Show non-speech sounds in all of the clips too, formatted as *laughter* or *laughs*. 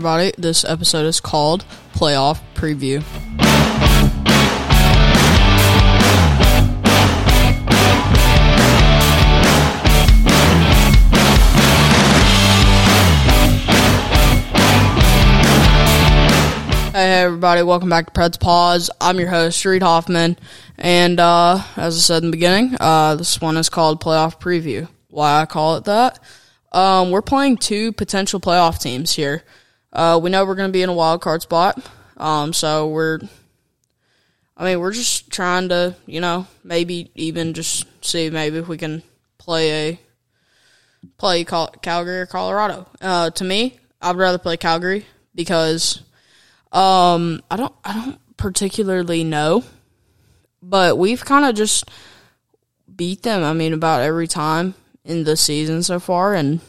everybody. This episode is called Playoff Preview. Hey, everybody, welcome back to Preds Pause. I'm your host, Reed Hoffman, and uh, as I said in the beginning, uh, this one is called Playoff Preview. Why I call it that? Um, we're playing two potential playoff teams here. Uh, we know we're going to be in a wild card spot, um, so we're, I mean, we're just trying to, you know, maybe even just see maybe if we can play a play Cal- Calgary or Colorado. Uh, to me, I'd rather play Calgary because um, I don't I don't particularly know, but we've kind of just beat them. I mean, about every time in the season so far, and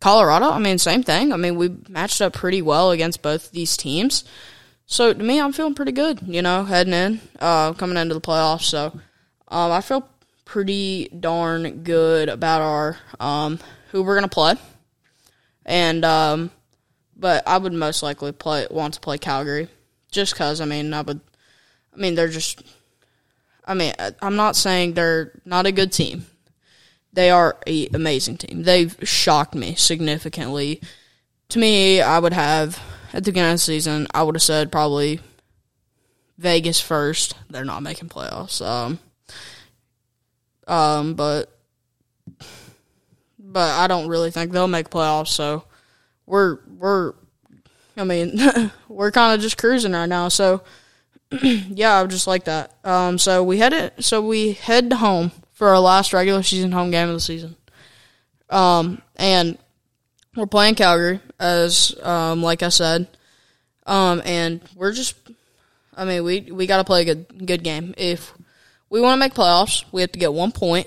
Colorado. I mean, same thing. I mean, we matched up pretty well against both these teams. So to me, I'm feeling pretty good. You know, heading in, uh, coming into the playoffs. So um, I feel pretty darn good about our um, who we're gonna play, and um, but I would most likely play want to play Calgary, just because I mean I would, I mean they're just, I mean I'm not saying they're not a good team, they are a amazing team. They've shocked me significantly. To me, I would have at the beginning of the season I would have said probably Vegas first. They're not making playoffs. Um, um, but but I don't really think they'll make playoffs. So we're we're I mean *laughs* we're kind of just cruising right now. So *clears throat* yeah, I would just like that. Um, so we head it. So we head home for our last regular season home game of the season. Um, and we're playing Calgary as um, like I said. Um, and we're just I mean we we got to play a good good game if we want to make playoffs. We have to get one point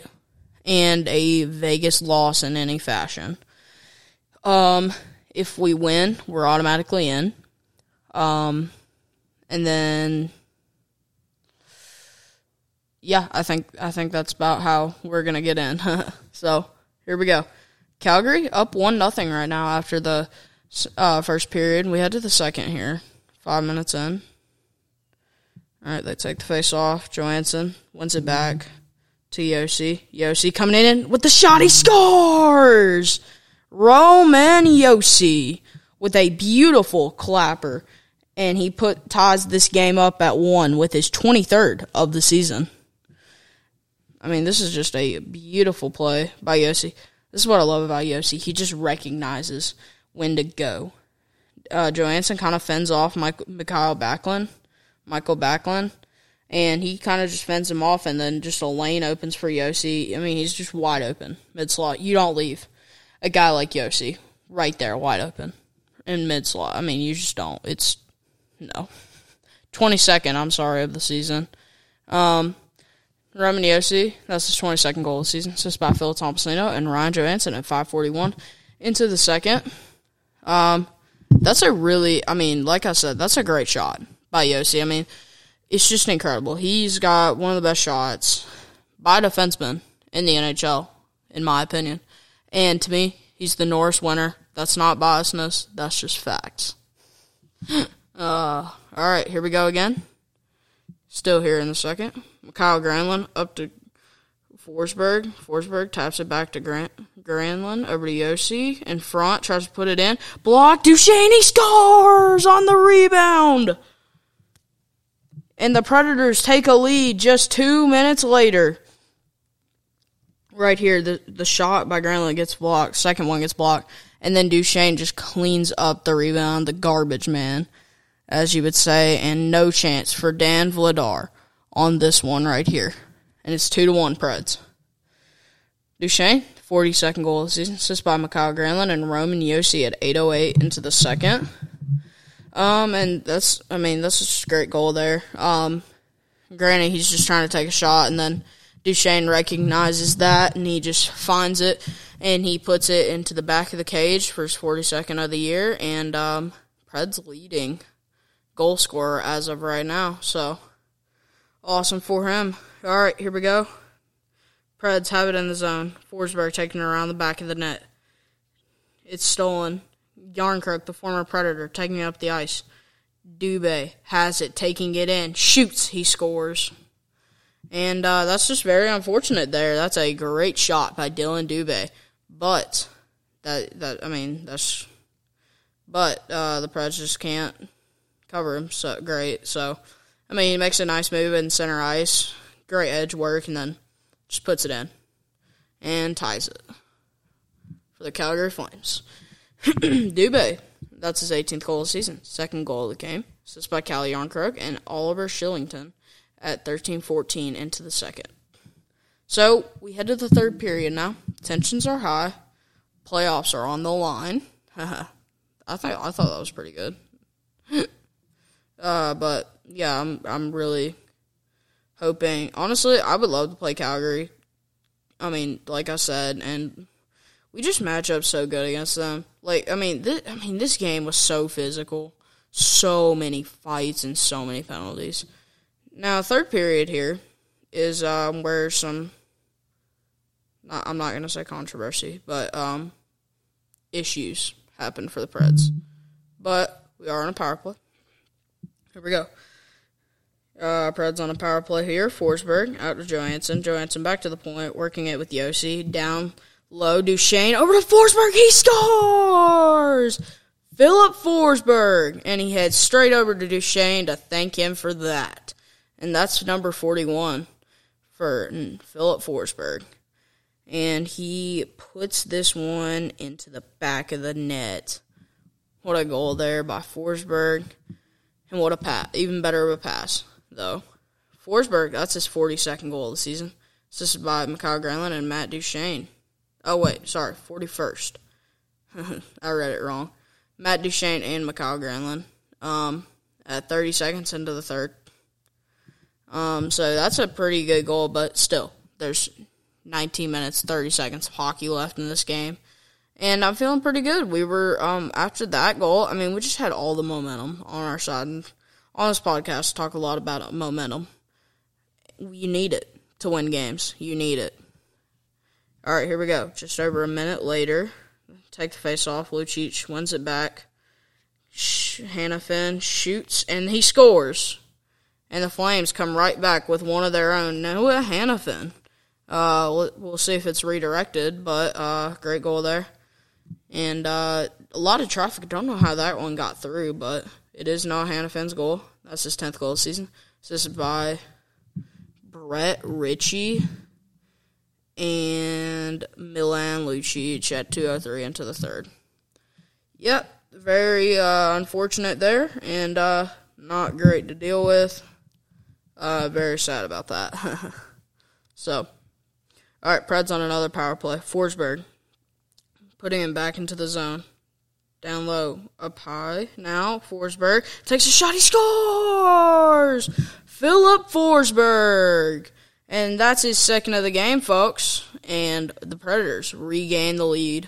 and a Vegas loss in any fashion. Um, if we win, we're automatically in. Um, and then, yeah, I think I think that's about how we're gonna get in. *laughs* so here we go. Calgary up one nothing right now after the uh, first period. We head to the second here, five minutes in. All right, they take the face off. Johansen wins it back to Josi. Josi coming in with the shot. He scores! Roman Josi with a beautiful clapper. And he put ties this game up at one with his 23rd of the season. I mean, this is just a beautiful play by Josi. This is what I love about Josi. He just recognizes when to go. Uh, Johansen kind of fends off Mike, Mikhail Backlund Michael Backlund, and he kind of just fends him off, and then just a lane opens for Josi. I mean, he's just wide open mid slot. You don't leave a guy like Josi right there wide open in mid slot. I mean, you just don't. It's no. 22nd, I'm sorry, of the season. Um, Roman Josi, that's his 22nd goal of the season, assist by Phil Tomasino and Ryan Johansen at 541 into the second. Um, that's a really, I mean, like I said, that's a great shot by Josi. I mean, it's just incredible. He's got one of the best shots by defenseman in the NHL, in my opinion. And to me, he's the Norris winner. That's not biasness. That's just facts. *laughs* uh, all right, here we go again. Still here in the second. Kyle Granlund up to Forsberg. Forsberg taps it back to Grant Granlund over to Josi in front. Tries to put it in. Block. Duchene scores on the rebound and the Predators take a lead just two minutes later. Right here, the the shot by Granlund gets blocked. Second one gets blocked, and then Duchene just cleans up the rebound, the garbage man, as you would say, and no chance for Dan Vladar on this one right here, and it's two to one Preds. Duchene, forty second goal of the season, assist by Mikael Granlund and Roman Josi at eight oh eight into the second. Um, and that's, I mean, that's just a great goal there. Um, granted, he's just trying to take a shot, and then Duchene recognizes that, and he just finds it, and he puts it into the back of the cage for his 42nd of the year, and, um, Pred's leading goal scorer as of right now, so awesome for him. All right, here we go. Preds have it in the zone. Forsberg taking it around the back of the net. It's stolen. Jarnkrok, the former Predator, taking it up the ice. Dubé has it, taking it in, shoots, he scores. And uh, that's just very unfortunate there. That's a great shot by Dillon Dubé. But that that I mean that's but uh, the Preds just can't cover him so great. So I mean he makes a nice move in center ice, great edge work, and then just puts it in and ties it for the Calgary Flames. *clears throat* Dubé, that's his 18th goal of the season, second goal of the game. Assist by Calle Jarnkrok and Oliver Kylington at 13-14 into the second. So we head to the third period now. Tensions are high. Playoffs are on the line. *laughs* I think I thought that was pretty good. *laughs* uh, but yeah, I'm I'm really hoping. Honestly, I would love to play Calgary. I mean, like I said, and we just match up so good against them. Like, I mean, this, I mean, this game was so physical, so many fights and so many penalties. Now, third period here is um, where some. Not, I'm not to say controversy, but um, issues happened for the Preds. But we are on a power play. Here we go. Uh, Preds on a power play here. Forsberg out to Johansen. Johansen back to the point, working it with Josi. Down low, Duchene over to Forsberg. He scores! Filip Forsberg. And he heads straight over to Duchene to thank him for that. And that's number 41 for Filip Forsberg. And he puts this one into the back of the net. What a goal there by Forsberg. And what a pass. Even better of a pass though. Forsberg, that's his 42nd goal of the season. Is by Mikael Granlund and Matt Duchene. Oh, wait, sorry, 41st. *laughs* I read it wrong. Matt Duchene and Mikael Granlund um, at 30 seconds into the third. Um, so that's a pretty good goal, but still, there's 19 minutes, 30 seconds of hockey left in this game. And I'm feeling pretty good. We were, um, after that goal, I mean, we just had all the momentum on our side. And on this podcast, talk a lot about momentum. You need it to win games. You need it. All right, here we go. Just over a minute later, take the face off. Lucic wins it back. Hanifin shoots and he scores. And the Flames come right back with one of their own. Noah Hanifin. Uh, we'll see if it's redirected, but uh, great goal there. And uh, a lot of traffic. Don't know how that one got through, but it is Noah Hanifin's goal. That's his 10th goal of the season. This is by Brett Ritchie and Milan Lucic at 203 into the third. Yep, very uh, unfortunate there and uh, not great to deal with. Uh, very sad about that. *laughs* so, all right, Preds on another power play. Forsberg putting him back into the zone. Down low, up high. Now Forsberg takes a shot. He scores. Filip Forsberg, and that's his second of the game, folks. And the Predators regain the lead.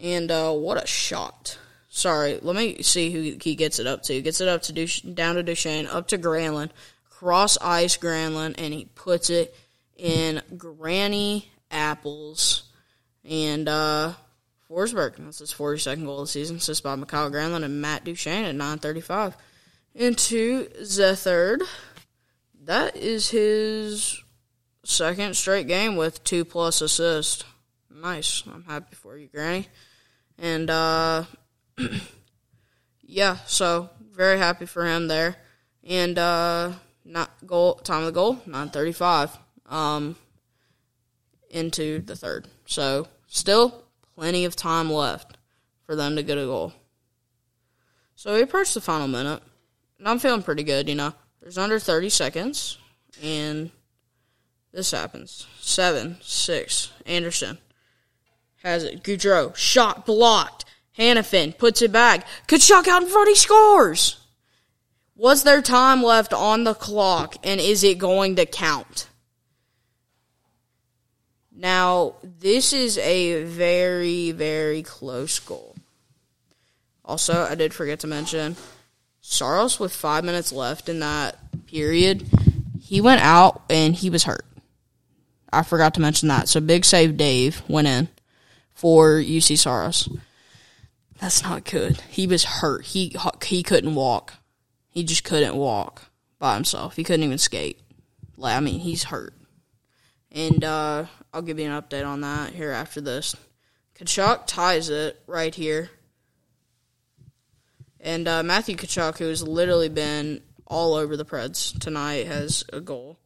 And uh, what a shot! Sorry, let me see who he gets it up to. Gets it up to Duch- down to Duchene, up to Granlund, cross ice Granlund, and he puts it in Granny Apples. And uh, Forsberg. That's his 42nd goal of the season, assist by Mikael Granlund and Matt Duchene at 9.35. Into the third. That is his second straight game with two plus assists. Nice. I'm happy for you, Granny. And, uh, *clears throat* yeah, so very happy for him there. And, uh, not goal, time of the goal, 9.35, um, into the third. So, still plenty of time left for them to get a goal. So we approach the final minute, and I'm feeling pretty good, you know. There's under 30 seconds, and this happens. Seven, six, Andersson has it. Gaudreau, shot blocked. Hanifin puts it back. Tkachuk out in front, he scores! Was there time left on the clock, and is it going to count? Now, this is a very, very close goal. Also, I did forget to mention Saros with five minutes left in that period. He went out and he was hurt. I forgot to mention that. So big save Dave went in for Juuse Saros. That's not good. He was hurt. He he couldn't walk. He just couldn't walk by himself. He couldn't even skate. Like I mean, he's hurt. And uh, I'll give you an update on that here after this. Tkachuk ties it right here. And uh, Matthew Tkachuk, who has literally been all over the Preds tonight, has a goal.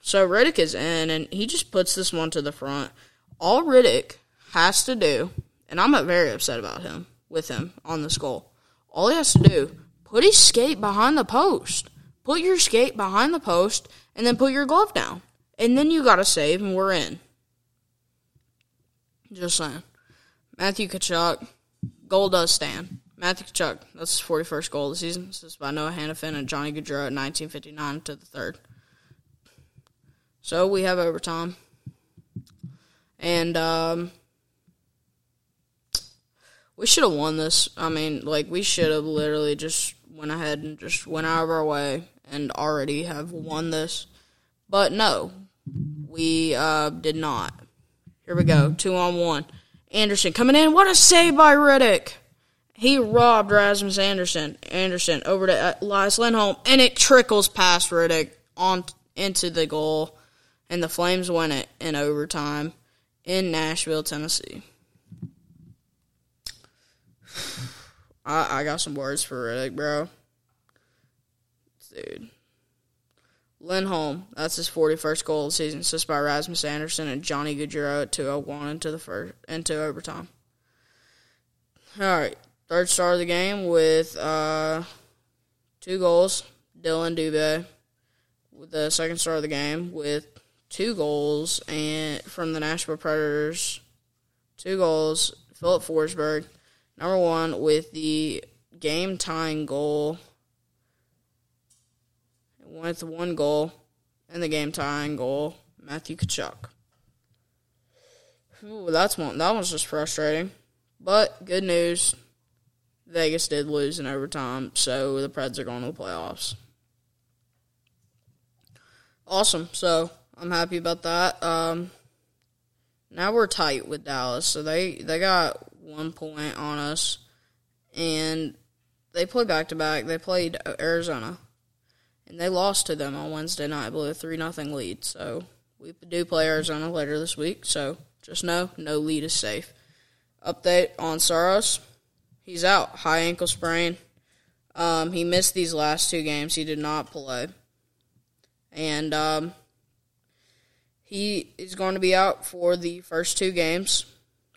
So Rittich is in, and he just puts this one to the front. All Rittich has to do, and I'm very upset about him with him on this goal. All he has to do, put his skate behind the post. Put your skate behind the post, and then put your glove down. And then you got to save, and we're in. Just saying. Matthew Tkachuk, goal does stand. Matthew Tkachuk, that's his 41st goal of the season. This is by Noah Hanifin and Johnny Gaudreau at 1959 to the third. So we have overtime. And um, we should have won this. I mean, like, we should have literally just went ahead and just went out of our way and already have won this. But no, we uh, did not. Here we go. Two on one. Andersson coming in. What a save by Rittich. He robbed Rasmus Andersson. Andersson over to uh, Elias Lindholm, and it trickles past Rittich on into the goal, and the Flames win it in overtime in Nashville, Tennessee. *sighs* I, I got some words for Rittich, bro. Dude. Lindholm, that's his 41st goal of the season, assist by Rasmus Andersson and Johnny Gaudreau at 201 into the first into overtime. All right, third star of the game with uh, two goals, Dillon Dubé. The second star of the game with two goals and from the Nashville Predators, two goals, Filip Forsberg. Number one with the game tying goal with one goal and the game tying goal, Matthew Tkachuk. Ooh, that's one. That one's just frustrating, but good news. Vegas did lose in overtime, so the Preds are going to the playoffs. Awesome. So I'm happy about that. Um, now we're tight with Dallas, so they they got one point on us, and they play back to back. They played Arizona and they lost to them on Wednesday night, blew a three nothing lead. So we do play Arizona later this week. So just know no lead is safe. Update on Saros, he's out, high ankle sprain. Um, he missed these last two games. He did not play, and um, he is going to be out for the first two games.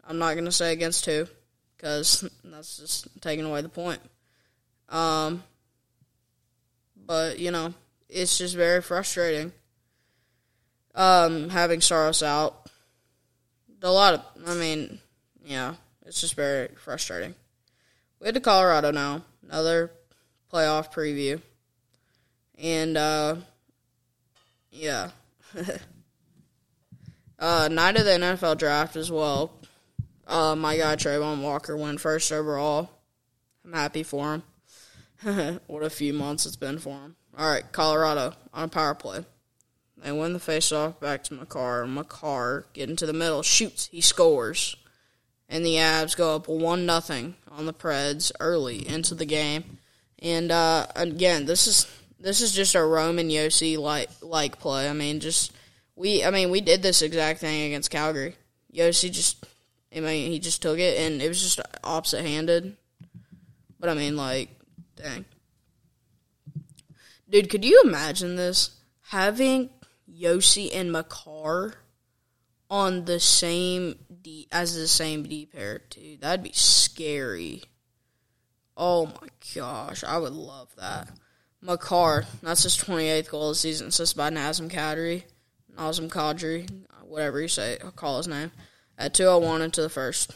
I'm not going to say against two because that's just taking away the point. Um, but you know, it's just very frustrating. Um, having Saros out, a lot of, I mean, yeah, it's just very frustrating. We head to Colorado now, another playoff preview, and uh, yeah, *laughs* uh, night of the NFL draft as well. Uh, my guy Travon Walker went first overall. I'm happy for him. *laughs* what a few months it's been for him. All right, Colorado on a power play. They win the faceoff back to Makar. Makar getting to the middle, shoots, he scores, and the Avs go up one nothing on the Preds early into the game. And uh, again, this is this is just a Roman Josi like like play. I mean, just we. I mean, we did this exact thing against Calgary. Josi just, I mean, he just took it, and it was just opposite handed. But I mean, like Dang. Dude, could you imagine this? Having Josi and Makar on the same D as the same D pair, dude. That'd be scary. Oh my gosh, I would love that. Makar, that's his 28th goal of the season, assisted by Nazem Kadri. Nazem Kadri, whatever you say, I'll call his name. At 201 into the first.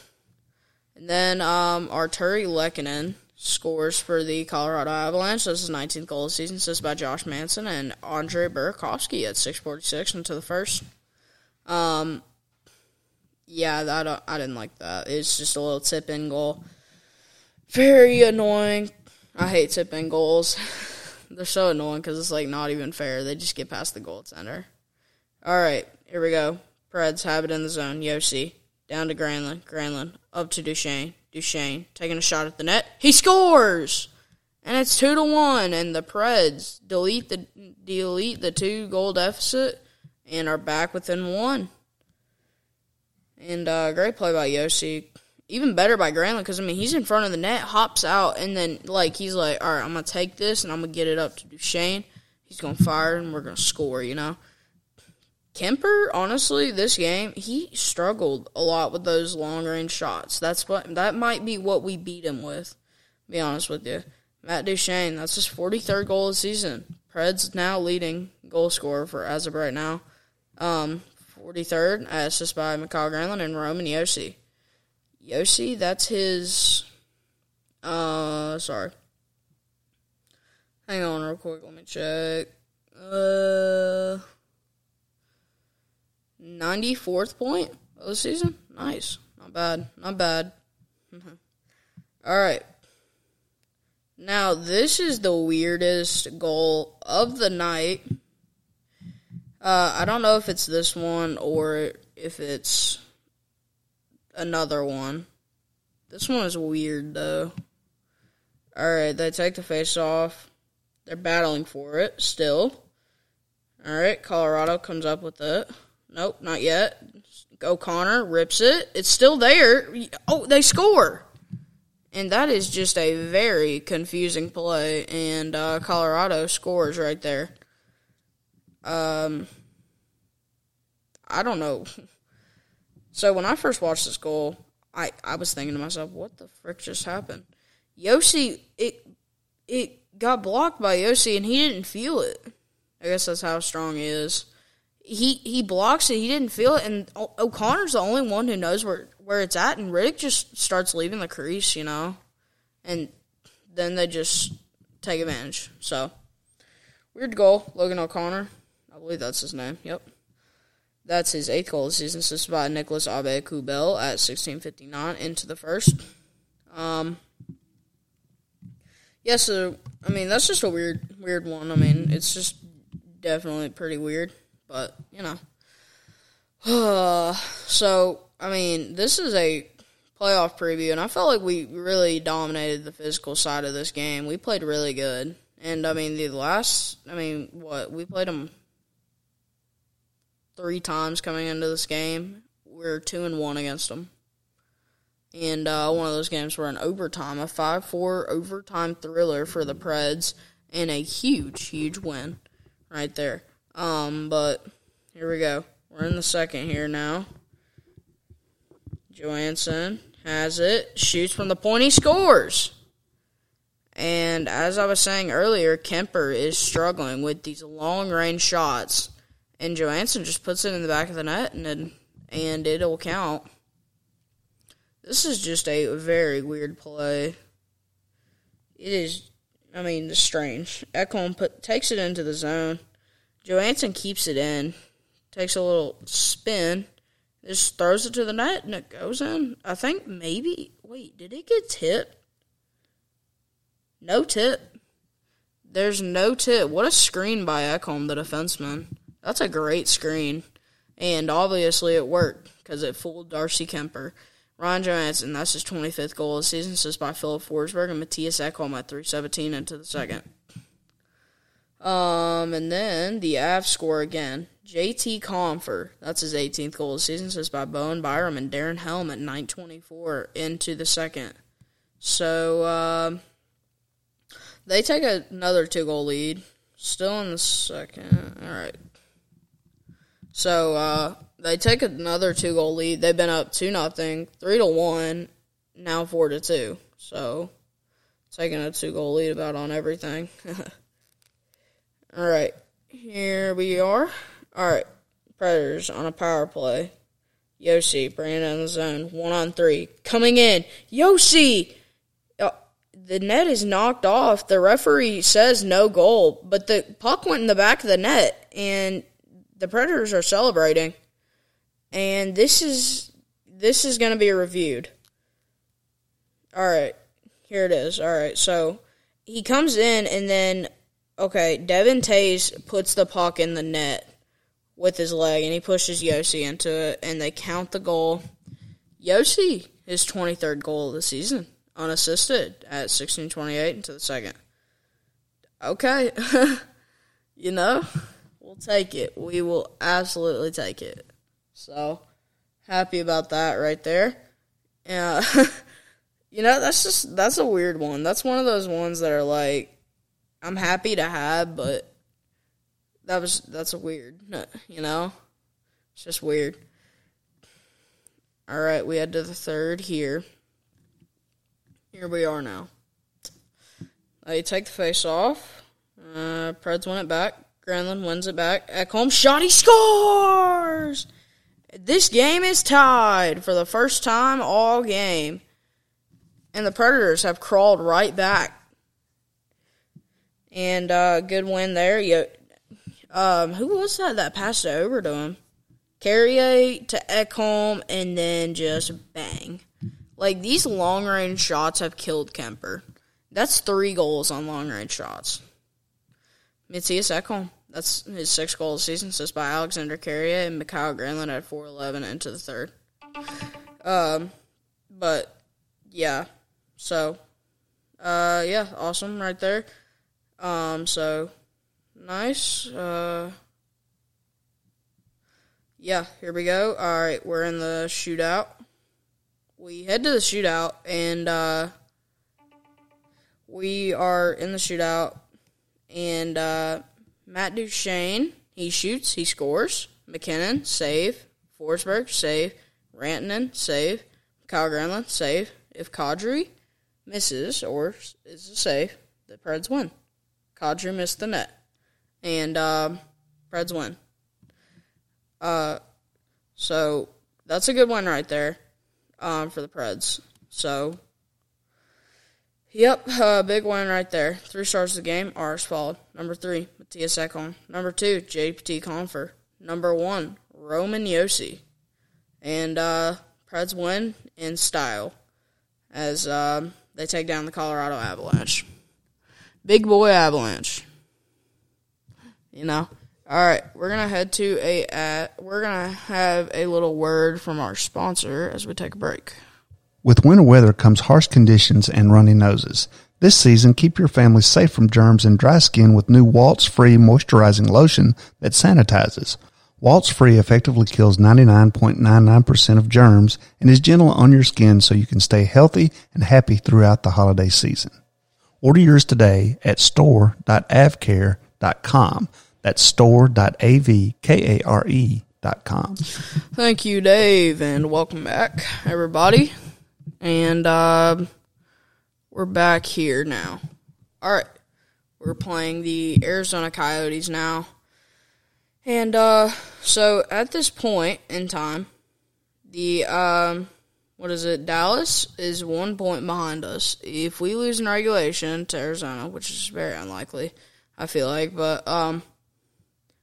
And then um, Artturi Lehkonen scores for the Colorado Avalanche. This is 19th goal of the season, assisted by Josh Manson and Andre Burakovsky at 646 into the first. Um, yeah, that I didn't like that. It's just a little tip in goal. Very annoying. I hate tip in goals. *laughs* They're so annoying because it's like not even fair. They just get past the goal center. All right, here we go. Preds have it in the zone. Josi down to Granlund. Granlund up to Duchene. Duchene taking a shot at the net. He scores! And it's two to one, and the Preds delete the delete the two goal deficit and are back within one. And uh, great play by Josi. Even better by Granlund because I mean he's in front of the net, hops out, and then like he's like, all right, I'm gonna take this and I'm gonna get it up to Duchene. He's gonna fire and we're gonna score. You know. Kuemper, honestly, this game he struggled a lot with those long range shots. That's what that might be what we beat him with. Be honest with you, Matt Duchene. That's his 43rd goal of the season. Preds now leading goal scorer for as of right now. Um, 43rd, assist by Mikael Granlund and Roman Josi. Josi, that's his. Uh, sorry. Hang on, real quick. Let me check. Uh, 94th point of the season. Nice. Not bad. Not bad. All right. Now, this is the weirdest goal of the night. Uh, I don't know if it's this one or if it's another one. This one is weird, though. Alright, they take the face off. They're battling for it still. Alright, Colorado comes up with it. Nope, not yet. O'Connor rips it. It's still there. Oh, they score. And that is just a very confusing play. And uh, Colorado scores right there. Um, I don't know. *laughs* So when I first watched this goal, I, I was thinking to myself, what the frick just happened? Josi, it it got blocked by Josi, and he didn't feel it. I guess that's how strong he is. He he blocks it, he didn't feel it, and O'Connor's the only one who knows where where it's at, and Rittich just starts leaving the crease, you know, and then they just take advantage. So weird goal, Logan O'Connor. I believe that's his name. Yep. That's his eighth goal of the season, assisted by Nicolas Aubé-Kubel at 16:59 into the first. Um, yeah, so I mean that's just a weird, weird one. I mean it's just definitely pretty weird, but you know. *sighs* So I mean this is a playoff preview, and I felt like we really dominated the physical side of this game. We played really good, and I mean the last, I mean what we played them three times coming into this game. We're two and one against them. And uh, one of those games were in overtime, a 5 4 overtime thriller for the Preds, and a huge, huge win right there. Um, but here we go. We're in the second here now. Johansen has it, shoots from the point, he scores. And as I was saying earlier, Kuemper is struggling with these long range shots and Johansen just puts it in the back of the net and and it'll count. This is just a very weird play. It is, I mean, strange. Ekholm put takes it into the zone. Johansen keeps it in, takes a little spin, just throws it to the net and it goes in. I think maybe. Wait, did it get tipped? No tip. There's no tip. What a screen by Ekholm, the defenseman. That's a great screen. And obviously it worked because it fooled Darcy Kuemper. Ryan Johansen, that's his 25th goal of the season, assist by Filip Forsberg and Mattias Ekholm at 317 into the second. Um, and then the Avs score again. JT Compher, that's his 18th goal of the season, assist by Bowen Byram and Darren Helm at 924 into the second. So, uh, they take another two goal lead. Still in the second. All right. So uh, they take another two goal lead. They've been up two nothing, three to one, now four to two. So taking a two goal lead about on everything. *laughs* All right, here we are. All right, Predators on a power play. Josi bringing in the zone, one on three, coming in. Josi, uh, the net is knocked off. The referee says no goal, but the puck went in the back of the net, and the Predators are celebrating, and this is this is going to be reviewed. All right, here it is. All right, so he comes in, and then okay, Devin Toews puts the puck in the net with his leg, and he pushes Josi into it, and they count the goal. Josi, his 23rd goal of the season, unassisted at 16:28 into the second. Okay, *laughs* you know, we'll take it. We will absolutely take it. So happy about that right there. Yeah, uh, *laughs* you know that's just that's a weird one. That's one of those ones that are like I'm happy to have, but that was that's a weird, you know. It's just weird. All right, we head to the third here. Here we are now. They take the face off. Uh, Preds win it back. Granlund wins it back. Ekholm shot. He scores. This game is tied for the first time all game, and the Predators have crawled right back. And uh, good win there. You, um, who was that that passed it over to him? Carrier to Ekholm, and then just bang. Like these long range shots have killed Kuemper. That's three goals on long range shots. Mattias Ekholm. That's his sixth goal of the season, assist by Alexander Carrier and Mikael Granlund at 4-11 into the third. Um, but, yeah. So, uh, yeah, awesome right there. Um, so, nice. Uh, yeah, here we go. All right, we're in the shootout. We head to the shootout, and, uh, we are in the shootout, and uh, Matt Duchene, he shoots, he scores. MacKinnon, save. Forsberg, save. Rantanen, save. Kyle Granlund, save. If Kadri misses or is a save, the Preds win. Kadri missed the net, and um, Preds win. Uh, so that's a good one right there um, for the Preds. So Yep, uh, big one right there. Three stars of the game. Ours followed. Number three, Mattias Ekholm. Number two, JP Compher. Number one, Roman Josi. And uh, Preds win in style as uh, they take down the Colorado Avalanche. Big boy Avalanche. You know. All right, we're gonna head to a. We're gonna have a little word from our sponsor as we take a break. With winter weather comes harsh conditions and runny noses. This season, keep your family safe from germs and dry skin with new Waltz Free moisturizing lotion that sanitizes. Waltz Free effectively kills 99.99% of germs and is gentle on your skin so you can stay healthy and happy throughout the holiday season. Order yours today at store.avcare.com. That's store.avkare.com. Thank you, Dave, and welcome back, everybody. And uh, we're back here now. All right. We're playing the Arizona Coyotes now. And uh, so at this point in time, the um, what is it? Dallas is one point behind us. If we lose in regulation to Arizona, which is very unlikely, I feel like, but um,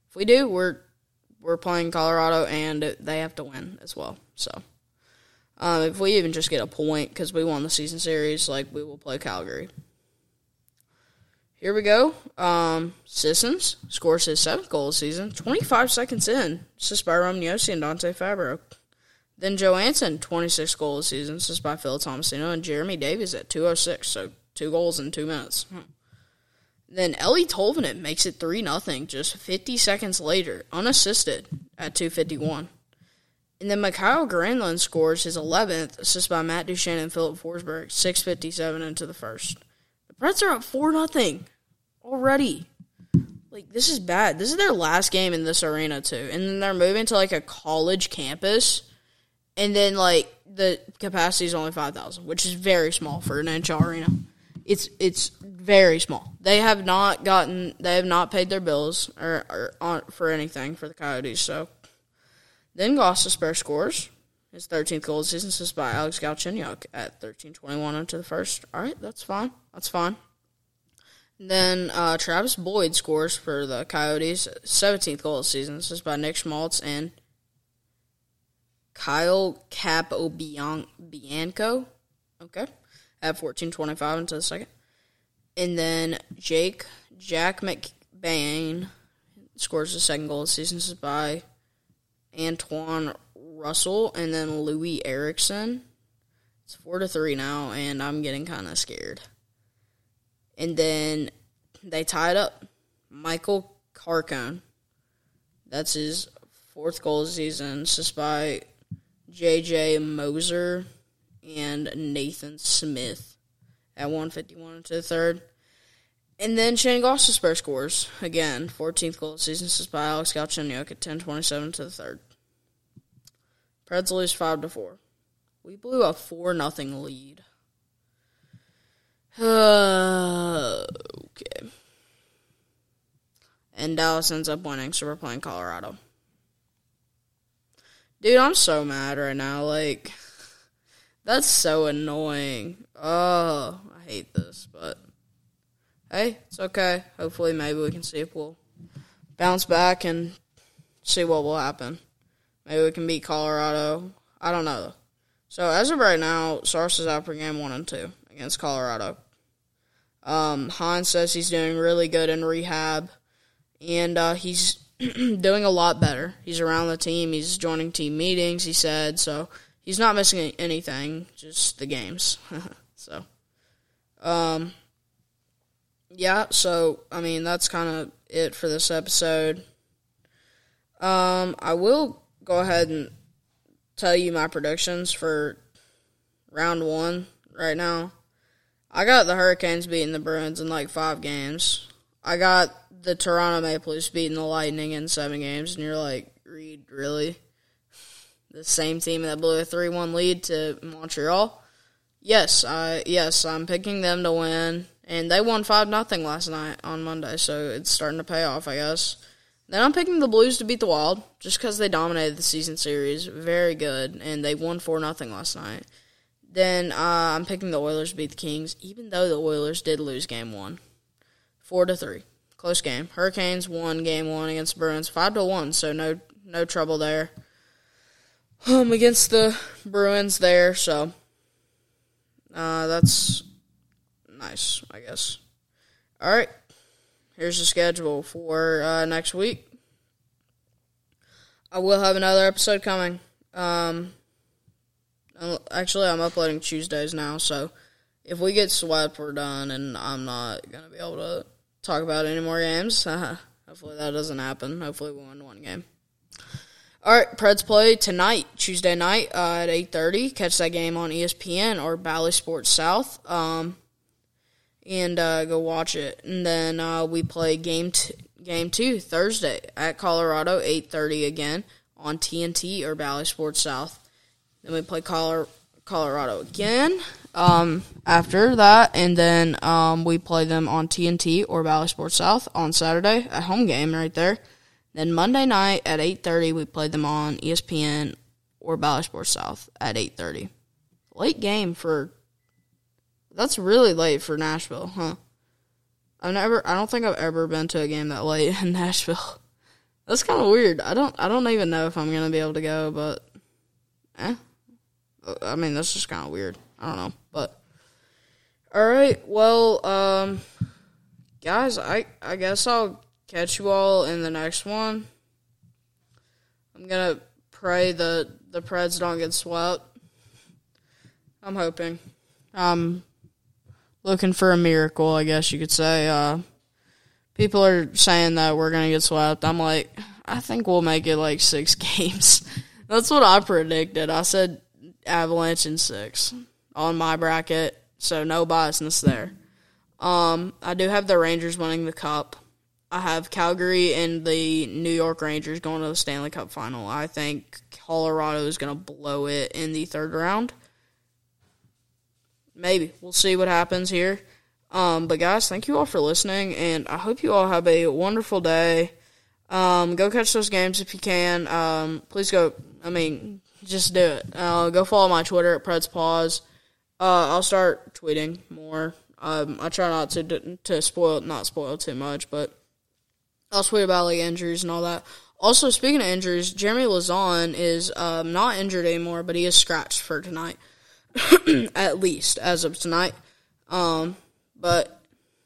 if we do, we're we're playing Colorado, and they have to win as well. So. Um, if we even just get a point because we won the season series, like we will play Calgary. Here we go. Um, Sissons scores his seventh goal of the season, 25 seconds in, assist by Roman and Dante Fabbro. Then Johansen, 26 goals the season, assist by Phil Tomasino, and Jeremy Davies at 206, so two goals in two minutes. Hmm. Then Eeli Tolvanen makes it 3 0 just 50 seconds later, unassisted at 251. And then Mikael Granlund scores his 11th, assist by Matt Duchene and Filip Forsberg, 6.57 into the first. The Preds are up 4 nothing already. Like, this is bad. This is their last game in this arena, too. And then they're moving to, like, a college campus. And then, like, the capacity is only 5,000, which is very small for an NHL arena. It's it's very small. They have not gotten, they have not paid their bills or, or on, for anything for the Coyotes, so then Gostisbehere scores his 13th goal of the season, assist by Alex Galchenyuk at 13:21 into the first. All right, that's fine. That's fine. Then uh, Travis Boyd scores for the Coyotes, 17th goal of the season. This is by Nick Schmaltz and Kyle Capobianco. Okay, at 14:25 into the second. And then Jake Jack McBain scores the second goal of the season. This is by Antoine Roussel and then Loui Eriksson. It's four to three now, and I'm getting kind of scared. And then they tied it up. Michael Carcone. That's his fourth goal of the season. Assist by J.J. Moser and Nathan Smith at 151 into the third. And then Shayne Gostisbehere scores again. 14th goal of the season. Assist by Alex Galchenyuk at 1027 to the third. Preds lose 5 to 4. We blew a 4 nothing lead. Uh, okay. And Dallas ends up winning, so we're playing Colorado. Dude, I'm so mad right now. Like, that's so annoying. Oh, I hate this, but hey, it's okay. Hopefully, maybe we can see if we'll bounce back and see what will happen. Maybe we can beat Colorado. I don't know. So as of right now, Saros is out for game one and two against Colorado. Um, Hans says he's doing really good in rehab, and uh, he's *clears throat* doing a lot better. He's around the team. He's joining team meetings. He said so. He's not missing anything, just the games. *laughs* so, um, yeah. So I mean, that's kind of it for this episode. Um, I will go ahead and tell you my predictions for round one right now. I got the Hurricanes beating the Bruins in like five games. I got the Toronto Maple Leafs beating the Lightning in seven games, and you're like, Reed, really? The same team that blew a three-one lead to Montreal? Yes, I yes, I'm picking them to win, and they won five nothing last night on Monday, so it's starting to pay off, I guess. Then I'm picking the Blues to beat the Wild just because they dominated the season series, very good, and they won four nothing last night. Then uh, I'm picking the Oilers to beat the Kings, even though the Oilers did lose game one, four to three, close game. Hurricanes won game one against Bruins, five to one, so no no trouble there. Um, against the Bruins there, so uh, that's nice, I guess. All right, here's the schedule for uh, next week. I will have another episode coming. Um, Actually, I'm uploading Tuesdays now, so if we get swept, we're done, and I'm not gonna be able to talk about any more games. *laughs* Hopefully, that doesn't happen. Hopefully, we win one game. All right, Preds play tonight, Tuesday night uh, at eight thirty. Catch that game on ESPN or Bally Sports South, um, and uh, go watch it. And then uh, we play game t- game two Thursday at Colorado, eight thirty again on TNT or Bally Sports South. Then we play Colorado again um, after that, and then um, we play them on TNT or Bally Sports South on Saturday, a home game right there. Then Monday night at eight thirty, we play them on ESPN or Bally Sports South at eight thirty. Late game for. That's really late for Nashville, huh? I've never. I don't think I've ever been to a game that late in *laughs* Nashville. That's kind of weird. I don't. I don't even know if I'm gonna be able to go, but. Eh, I mean, that's just kind of weird. I don't know, but all right. Well, um, guys, I I guess I'll catch you all in the next one. I'm gonna pray that the Preds don't get swept. I'm hoping. Um, looking for a miracle, I guess you could say. Uh, people are saying that we're gonna get swept. I'm like, I think we'll make it like six *laughs* games. That's what I predicted. I said Avalanche in six on my bracket, so no biasness there. Um, I do have the Rangers winning the cup. I have Calgary and the New York Rangers going to the Stanley Cup final. I think Colorado is going to blow it in the third round. Maybe. We'll see what happens here. Um, but guys, thank you all for listening, and I hope you all have a wonderful day. Um, go catch those games if you can. Um, please go. I mean, just do it. Uh, go follow my Twitter at Preds Pause. Uh, I'll start tweeting more. Um, I try not to to spoil not spoil too much, but I'll tweet about like injuries and all that. Also, speaking of injuries, Jeremy Lauzon is um, not injured anymore, but he is scratched for tonight, *clears throat* at least as of tonight. Um, but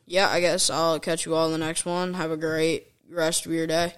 yeah, I guess I'll catch you all in the next one. Have a great rest of your day.